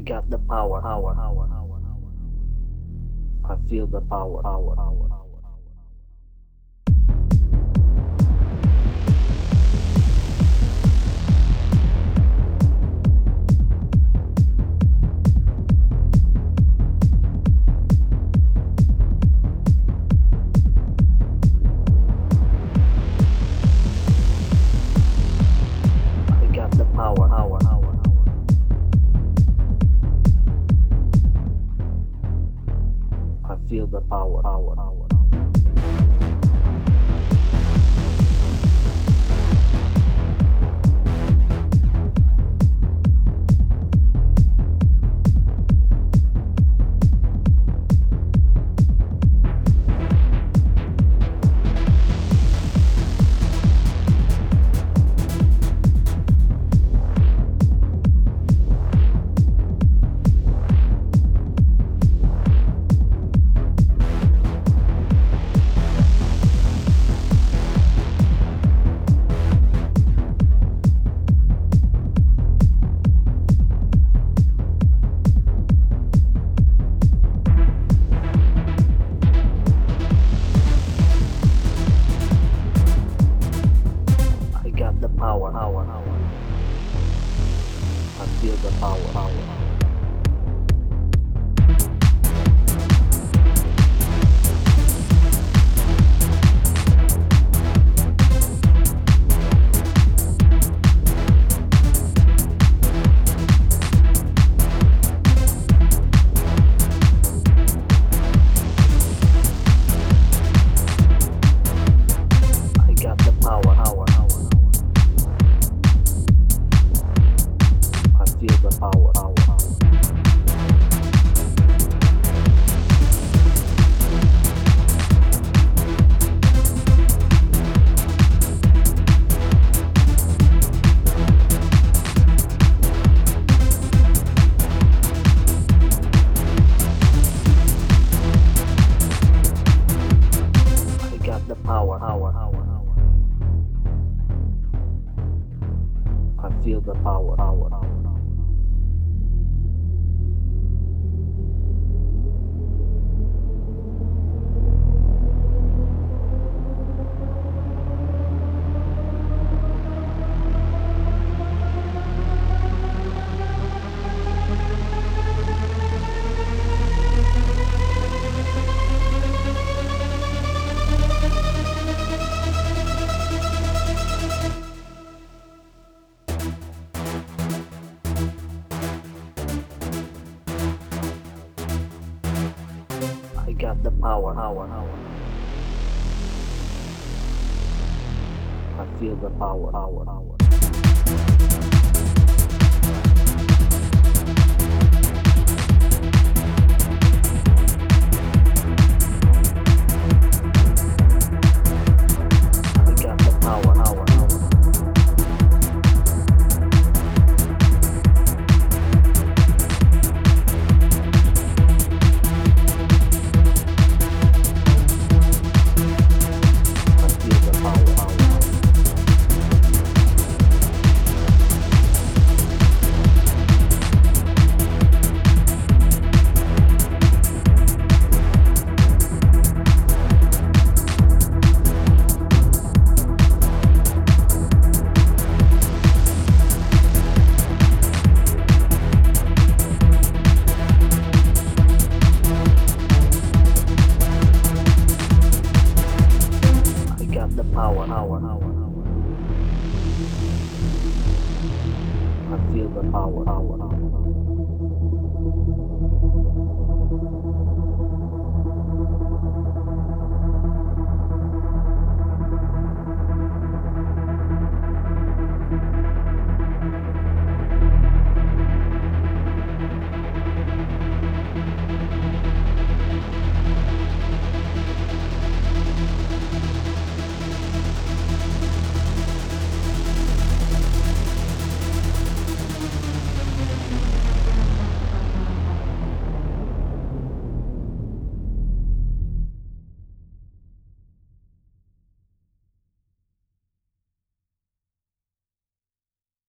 got the power, power, power, power, power. I feel the power, power, power, power. Feel the power, power, power. Power, power, power. I feel the power, power, feel the power, power, the power, power, power. I feel the power, power, power. the power. power, power, power. I feel the power. power, power.